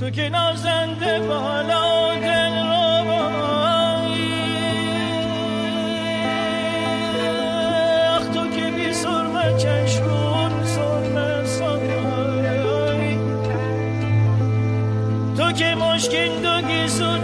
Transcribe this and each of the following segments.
تو که نازنده بالا دل اخ تو که بی سرمه چشمون سرمه سرمه تو که مشکین دو گیسو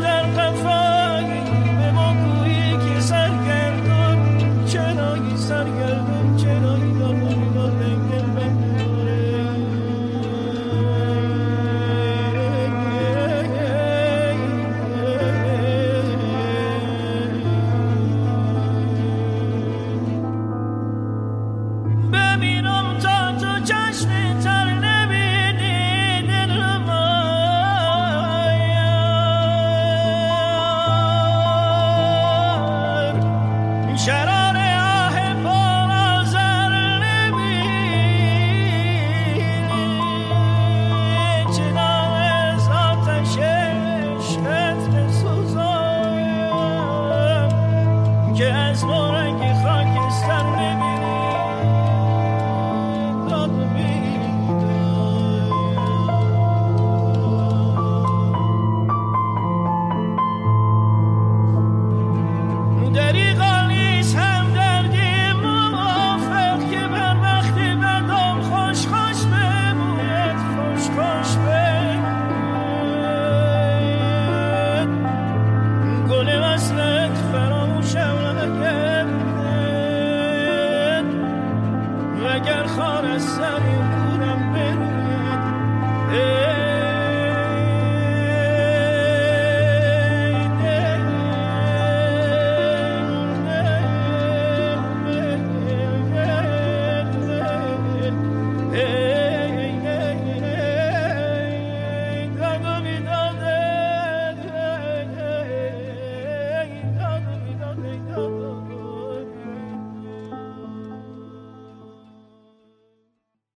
بسوزم که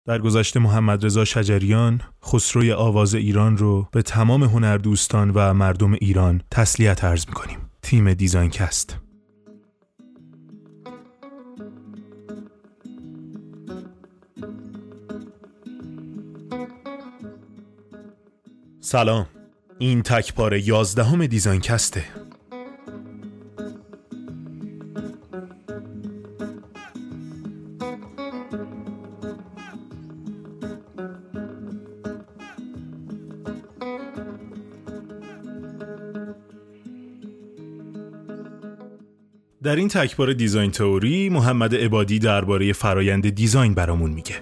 درگذشت محمدرضا شجریان خسروی آواز ایران رو به تمام هنردوستان و مردم ایران تسلیت عرض می‌کنیم. تیم DesignCast سلام. این تکپار یازدهم DesignCast ه در این تکبار دیزاین تئوری محمد عبادی درباره فرایند دیزاین برامون میگه.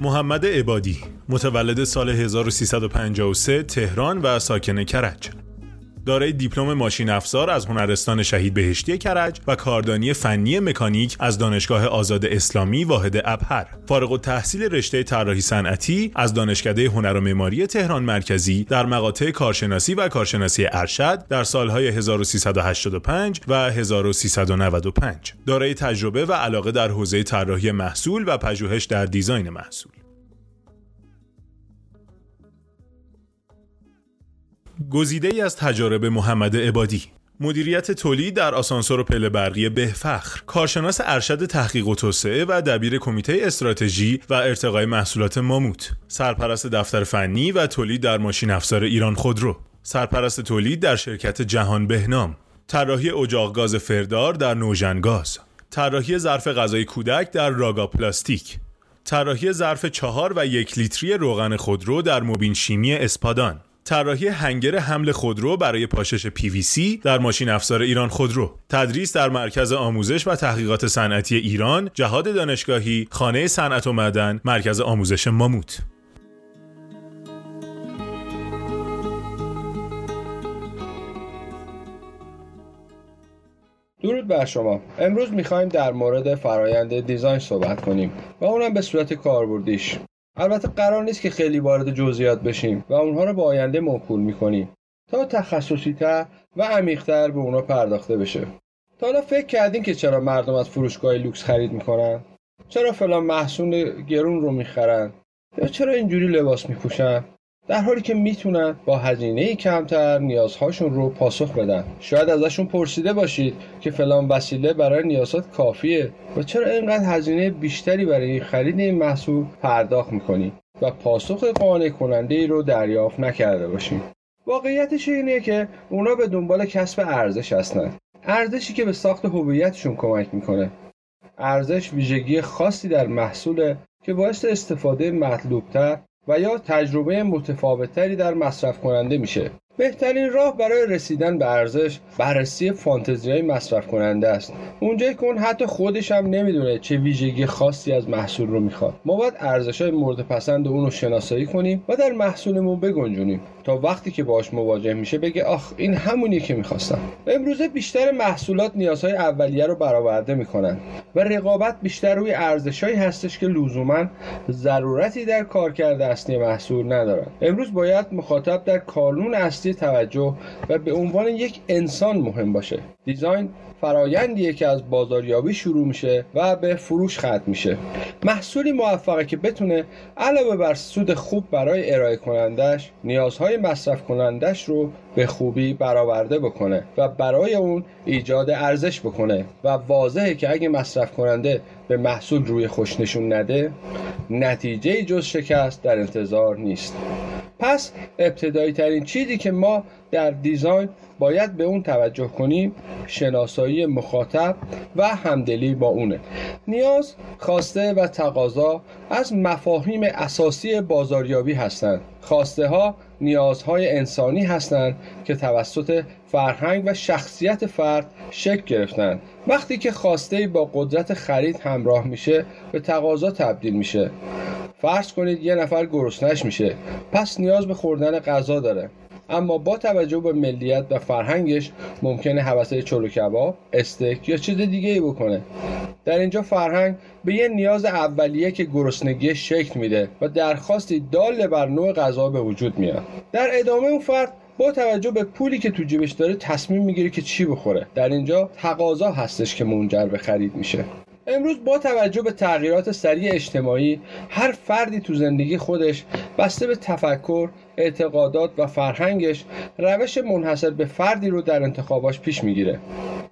محمد عبادی متولد سال 1353 تهران و ساکن کرج دارای دیپلم ماشین افزار از هنرستان شهید بهشتی کرج و کاردانی فنی مکانیک از دانشگاه آزاد اسلامی واحد ابهر. فارغ التحصیل رشته طراحی صنعتی از دانشکده هنر و معماری تهران مرکزی در مقاطع کارشناسی و کارشناسی ارشد در سالهای 1385 و 1395 دارای تجربه و علاقه در حوزه طراحی محصول و پژوهش در دیزاین محصول. گزیده ای از تجارب محمد عبادی. مدیریت تولید در آسانسور و پله برقی بهفخر کارشناس ارشد تحقیق و توسعه و دبیر کمیته استراتژی و ارتقای محصولات ماموت سرپرست دفتر فنی و تولید در ماشین افزار ایران خودرو سرپرست تولید در شرکت جهان بهنام طراحی اجاق گاز فردار در نوژن گاز طراحی ظرف غذای کودک در راگا پلاستیک طراحی ظرف چهار و یک لیتری روغن خودرو در موبین شیمی اسپادان. طراحی هنگر حمل خودرو برای پاشش PVC در ماشین افزار ایران خودرو. تدریس در مرکز آموزش و تحقیقات صنعتی ایران جهاد دانشگاهی خانه صنعت و معدن مرکز آموزش ماموت. درود بر شما. امروز می‌خوایم در مورد فرایند دیزاین صحبت کنیم و اونم به صورت کاربردیش. البته قرار نیست که خیلی وارد جزئیات بشیم و اونها رو به آینده موکول می‌کنیم تا تخصصی تر و عمیقتر به اونا پرداخته بشه. تا حالا فکر کردین که چرا مردم از فروشگاه لوکس خرید می‌کنن؟ چرا فلان محصول گرون رو می‌خرن؟ یا چرا اینجوری لباس میپوشن؟ در حالی که می‌تونن با هزینه کمتر نیازهاشون رو پاسخ بدن. شاید ازشون پرسیده باشید که فلان وسیله برای نیازات کافیه و چرا اینقدر هزینه بیشتری برای خرید این محصول پرداخت می‌کنی و پاسخ قانع کننده ای رو دریافت نکرده باشیم؟ واقعیتش اینه که اونا به دنبال کسب ارزش هستن. ارزشی که به ساخت هویتشون کمک می‌کنه. ارزش ویژگی خاصی در محصول که باعث استفاده مطلوبتر و یا تجربه متفاوتتری در مصرف کننده میشه. بهترین راه برای رسیدن به ارزش بررسی فانتزی های مصرف کننده است. اونجایی که اون حتی خودش هم نمی‌دونه چه ویژگی خاصی از محصول رو می‌خواد. ما باید ارزش های مورد پسند اون رو شناسایی کنیم و در محصولمون بگنجونیم. تا وقتی که باش مواجه میشه بگه آخ این همونی که می‌خواستم. امروزه بیشتر محصولات نیازهای اولیه رو برآورده می‌کنن و رقابت بیشتر روی ارزشهایی هستش که لزوما ضرورتی در کارکرد اصلی محصول ندارن. امروز باید مخاطب در کانون اصلی توجه و به عنوان یک انسان مهم باشه. دیزاین فرایندیه که از بازاریابی شروع میشه و به فروش ختم میشه. محصولی موفقه که بتونه علاوه بر سود خوب برای ارائه کنندش نیازهای مصرف کنندش رو به خوبی برآورده بکنه و برای اون ایجاد ارزش بکنه و واضحه که اگه مصرف کننده به محصول روی خوش نشون نده نتیجه جز شکست در انتظار نیست. پس ابتدایی ترین چیزی که ما در دیزاین باید به اون توجه کنیم شناسایی مخاطب و همدلی با اونه. نیاز خواسته و تقاضا از مفاهیم اساسی بازاریابی هستند. خواسته ها نیازهای انسانی هستند که توسط فرهنگ و شخصیت فرد شکل گرفتن وقتی که خواسته با قدرت خرید همراه میشه به تقاضا تبدیل میشه. فرض کنید یه نفر گرسنش میشه. پس نیاز به خوردن غذا داره. اما با توجه به ملیت و فرهنگش ممکنه حوثه چلو کباب، استک یا چیز دیگه ای بکنه. در اینجا فرهنگ به یه نیاز اولیه که گرسنگی شکل میده و درخواستی دال بر نوع غذا به وجود میاد. در ادامه اون فرد با توجه به پولی که تو جیبش داره تصمیم می‌گیره که چی بخوره. در اینجا تقاضا هستش که منجر به خرید میشه. امروز با توجه به تغییرات سریع اجتماعی هر فردی تو زندگی خودش بسته به تفکر اعتقادات و فرهنگش روش منحصر به فردی رو در انتخاباش پیش می‌گیره.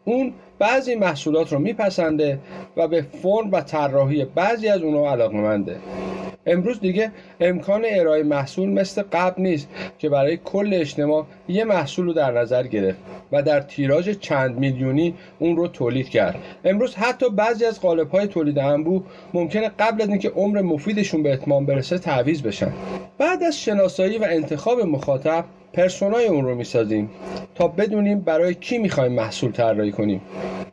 اون بعضی محصولات رو میپسنده و به فرم و طراحی بعضی از اونها علاقمنده. امروز دیگه امکان ارائه محصول مثل قبل نیست که برای کل اجتماع یه محصول رو در نظر گرفت و در تیراژ چند میلیونی اون رو تولید کرد. امروز حتی بعضی از قالب های تولید انبوه ممکنه قبل از اینکه عمر مفیدشون به اتمام برسه تعویض بشن. بعد از شناسایی و انتخاب مخاطب پرسونای اون رو می‌سازیم تا بدونیم برای کی می‌خوایم محصول طراحی کنیم.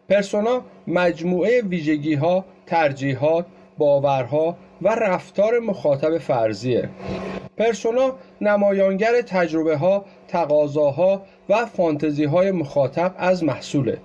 پرسونا مجموعه ویژگی ها ترجیحات باورها و رفتار مخاطب فرضیه. پرسونا نمایانگر تجربه ها تقاضاها و فانتزی های مخاطب از محصوله.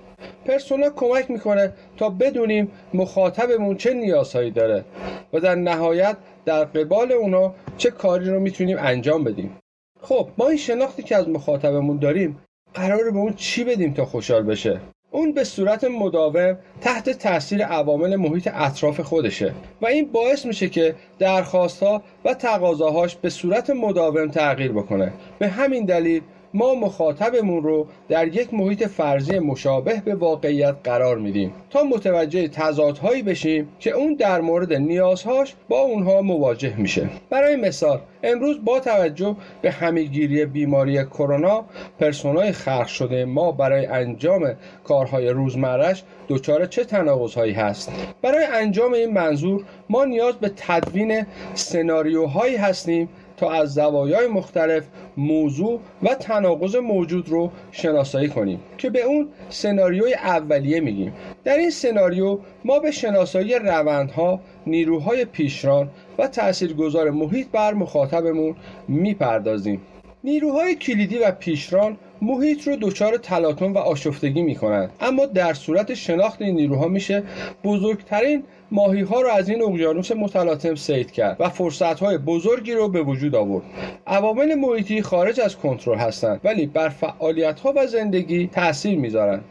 پرسونا کمک می‌کنه تا بدونیم مخاطبمون چه نیازهایی داره و در نهایت در قبال اونا چه کاری رو می‌تونیم انجام بدیم. خب ما این شناختی که از مخاطبمون داریم قراره به اون چی بدیم تا خوشحال بشه؟ اون به صورت مداوم تحت تاثیر عوامل محیط اطراف خودشه و این باعث میشه که درخواستها و تقاضاهاش به صورت مداوم تغییر بکنه. به همین دلیل ما مخاطبمون رو در یک محیط فرضی مشابه به واقعیت قرار میدیم تا متوجه تضادهایی بشیم که اون در مورد نیازهاش با اونها مواجه میشه. برای مثال امروز با توجه به همیگیری بیماری کرونا پرسونای خلق شده ما برای انجام کارهای روزمرش دچار چه تناقضهایی هست؟ برای انجام این منظور ما نیاز به تدوین سناریوهایی هستیم تا از زوایای مختلف موضوع و تناقض موجود رو شناسایی کنیم که به اون سناریوی اولیه میگیم. در این سناریو ما به شناسایی روندها نیروهای پیشران و تاثیرگذار محیط بر مخاطبمون می‌پردازیم. نیروهای کلیدی و پیشران محیط رو دچار تلاطم و آشفتگی می کنند اما در صورت شناخت این نیروها میشه بزرگترین ماهی ها رو از این اقیانوس متلاطم سید کرد و فرصت های بزرگی رو به وجود آورد. عوامل محیطی خارج از کنترل هستند ولی بر فعالیت ها و زندگی تاثیر می‌ذارند.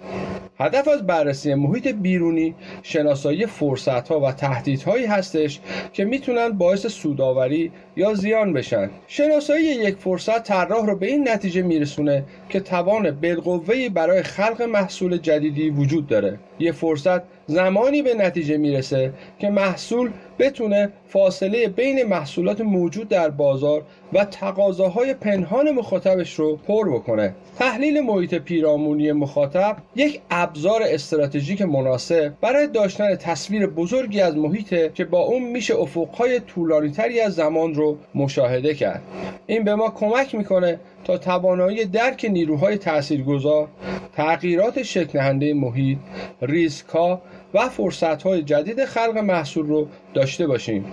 هدف از بررسی محیط بیرونی شناسایی فرصت ها و تهدیدهایی هستش که می‌تونن باعث سوداوری یا زیان بشن. شناسایی یک فرصت طراح رو به این نتیجه میرسونه که توان بالقوه‌ای برای خلق محصول جدیدی وجود داره. یه فرصت زمانی به نتیجه می‌رسه که محصول بتونه فاصله بین محصولات موجود در بازار و تقاضاهای پنهان مخاطبش رو پر بکنه. تحلیل محیط پیرامونی مخاطب یک ابزار استراتژیک مناسب برای داشتن تصویر بزرگی از محیط که با اون میشه افقهای طولانیتری از زمان رو مشاهده کرد. این به ما کمک می‌کنه تا توانایی درک نیروهای تاثیرگذار تغییرات شکل محیط ریسک ها و فرصت های جدید خلق محصول رو داشته باشیم.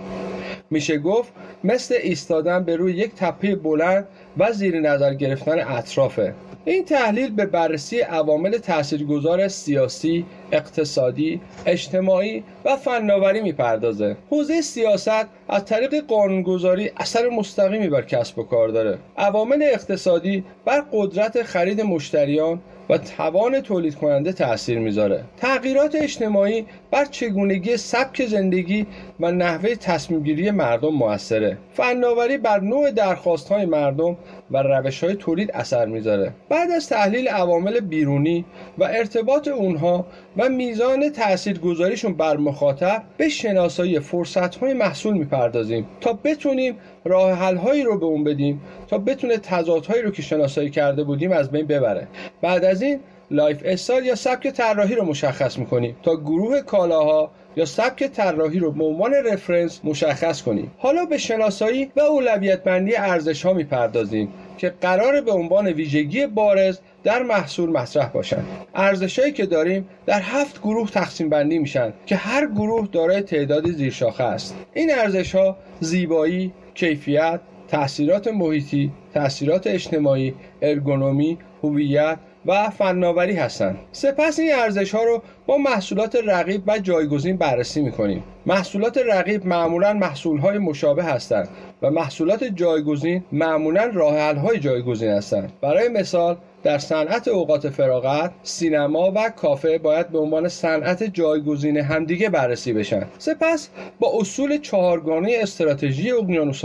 میشه گفت مثل ایستادن به روی یک تپه بلند و زیر نظر گرفتن اطرافه این تحلیل به بررسی عوامل تاثیرگذار سیاسی، اقتصادی، اجتماعی و فناوری می‌پردازه. حوزه سیاست از طریق قانونگذاری اثر مستقیمی بر کسب و کار داره. عوامل اقتصادی بر قدرت خرید مشتریان و توان تولید کننده تاثیر می‌ذاره تغییرات اجتماعی بر چگونگی سبک زندگی و نحوه تصمیم گیری مردم موثره فناوری بر نوع درخواست های مردم و روش های تولید اثر می‌ذاره. بعد از تحلیل عوامل بیرونی و ارتباط اونها و میزان تاثیرگذاریشون بر مخاطب به شناسایی فرصت های محصول می‌پردازیم تا بتونیم راه حل هایی رو به اون بدیم تا بتونه تضادهایی رو که شناسایی کرده بودیم از بین ببره. بعد از این lifestyle یا سبک طراحی رو مشخص می‌کنیم تا گروه کالاها یا سبک طراحی رو به عنوان reference مشخص کنیم. حالا به شناسایی و اولویت بندی ارزش ها می‌پردازیم که قراره به عنوان ویژگی بارز در محصول مطرح باشند. ارزشهایی که داریم در هفت گروه تقسیم بندی میشن که هر گروه دارای تعدادی زیرشاخه است. این ارزش ها زیبایی کیفیت تاثیرات محیطی تاثیرات اجتماعی ارگونومی هویت و فناوری هستند. سپس این ارزش ها رو با محصولات رقیب و جایگزین بررسی می‌کنیم. محصولات رقیب معمولا محصول های مشابه هستند و محصولات جایگزین معمولا راه های جایگزین هستند. برای مثال در صنعت اوقات فراغت سینما و کافه باید به عنوان صنعت جایگزین همدیگه بررسی بشن. سپس با اصول چهارگانه استراتژی اقیانوس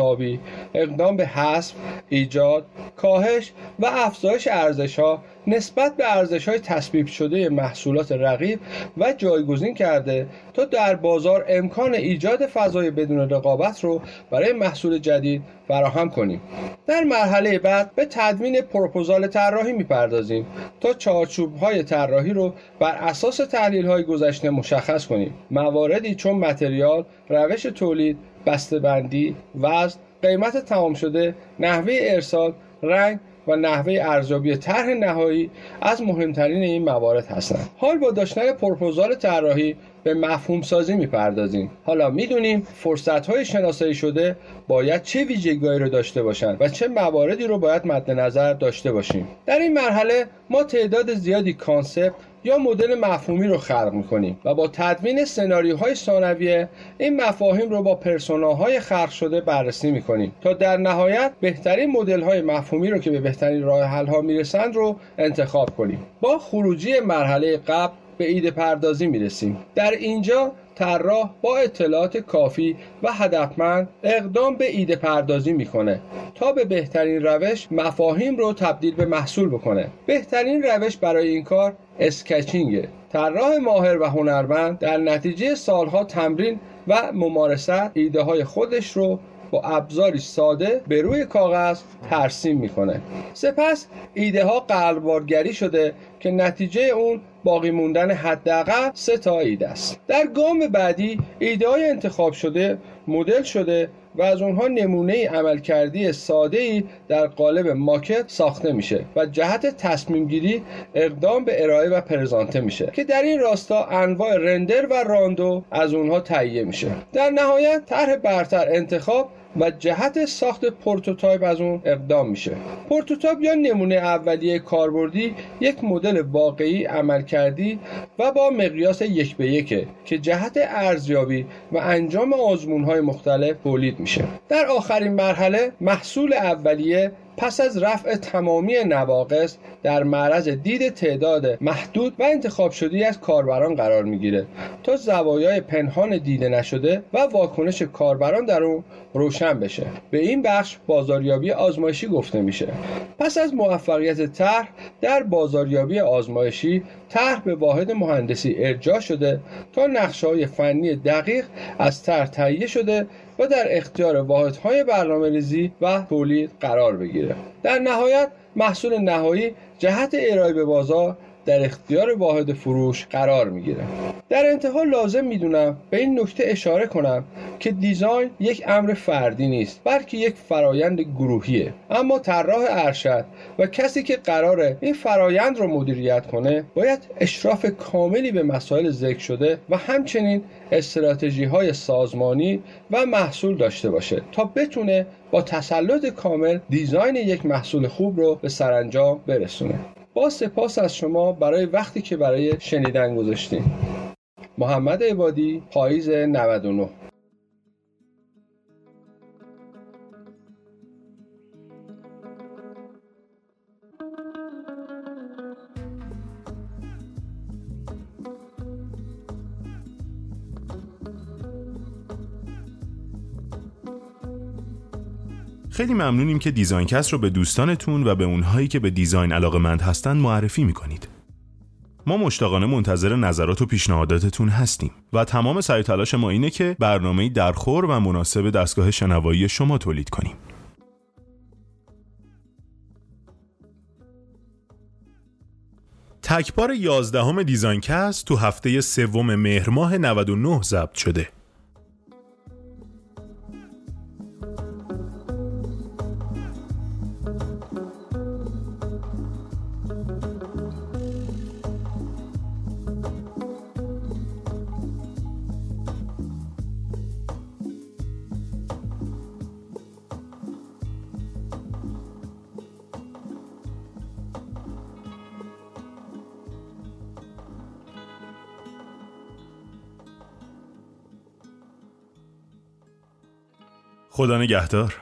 اقدام به حذف ایجاد کاهش و افزایش ارزش ها نسبت به ارزش های تصویب شده محصولات رقیب و جایگزین کرده تا در بازار امکان ایجاد فضای بدون رقابت رو برای محصول جدید فراهم کنیم. در مرحله بعد به تدوین پروپوزال طراحی می‌پردازیم تا چارچوب های طراحی رو بر اساس تحلیل های گذشته مشخص کنیم. مواردی چون material روش تولید بسته‌بندی وزن قیمت تمام شده نحوه ارسال رنگ و نحوه ارزیابی طرح نهایی از مهمترین این موارد هستند. حال با داشتن پروپوزال طراحی به مفهوم سازی می‌پردازیم. حالا می‌دونیم فرصت های شناسایی شده باید چه ویژگیهایی رو داشته باشند و چه مواردی رو باید مد نظر داشته باشیم. در این مرحله ما تعداد زیادی concept یا مدل مفهومی رو خلق می‌کنیم و با تدوین سناریوهای ثانویه این مفاهیم رو با پرسوناهای خلق شده بررسی می‌کنیم تا در نهایت بهترین مدل های مفهومی رو که به بهترین راه حل ها می‌رسند رو انتخاب کنیم. با خروجی مرحله قبل به ایده پردازی می‌رسیم. در اینجا طراح با اطلاعات کافی و هدفمند اقدام به ایده پردازی می‌کنه تا به بهترین روش مفاهیم رو تبدیل به محصول بکنه. بهترین روش برای این کار اسکچینگ. طراح ماهر و هنرمند در نتیجه سالها تمرین و ممارست ایده های خودش رو با ابزاری ساده به روی کاغذ ترسیم می‌کنه. سپس ایده ها قلبارگری شده که نتیجه اون باقی موندن حداقل سه تا ایده است. در گام بعدی ایده های انتخاب شده مدل شده و از اونها نمونه عملکردی ساده ای در قالب ماکت ساخته میشه و جهت تصمیم گیری اقدام به ارائه و présenté میشه که در این راستا انواع render و rendu از اونها تهیه میشه. در نهایت طرح برتر انتخاب و جهت ساخت prototype از اون اقدام میشه. prototype یا نمونه اولیه کاربردی یک مدل واقعی عملکردی و با مقیاس یک به یکه که جهت ارزیابی و انجام آزمون های مختلف تولید میشه. در آخرین مرحله محصول اولیه پس از رفع تمامی نواقص در معرض دید تعداد محدود و انتخاب شده از کاربران قرار می‌گیره. تا زوایای پنهان دیده نشده و واکنش کاربران در اون روشن بشه. به این بخش بازاریابی آزمایشی گفته میشه. پس از موفقیت طرح در بازاریابی آزمایشی طرح به واحد مهندسی ارجاع شده تا نقشه های فنی دقیق از طرح تهیه شده و در اختیار واحدهای برنامه ریزی و تولید قرار بگیره. در نهایت محصول نهایی جهت ارائه به بازار در اختیار واحد فروش قرار می‌گیره. در انتها لازم می‌دونم به این نکته اشاره کنم که دیزاین یک امر فردی نیست بلکه یک فرایند گروهیه. اما طراح ارشد و کسی که قراره این فرایند رو مدیریت کنه باید اشراف کاملی به مسائل ذکر شده و همچنین استراتژی های سازمانی و محصول داشته باشه تا بتونه با تسلط کامل دیزاین یک محصول خوب رو به سرانجام برسونه. سپاس از شما برای وقتی که برای شنیدن گذاشتین. محمد عبادی پاییز 99 خیلی ممنونیم که DesignCast رو به دوستانتون و به اونهایی که به design علاقه‌مند هستن معرفی می‌کنید. ما مشتاقانه منتظر نظرات و پیشنهاداتتون هستیم و تمام سعی تلاش ما اینه که برنامه درخور و مناسب دستگاه شنوایی شما تولید کنیم. تکپار 11 DesignCast تو هفته سوم مهر ماه 99 ضبط شده. خدا نگهدار.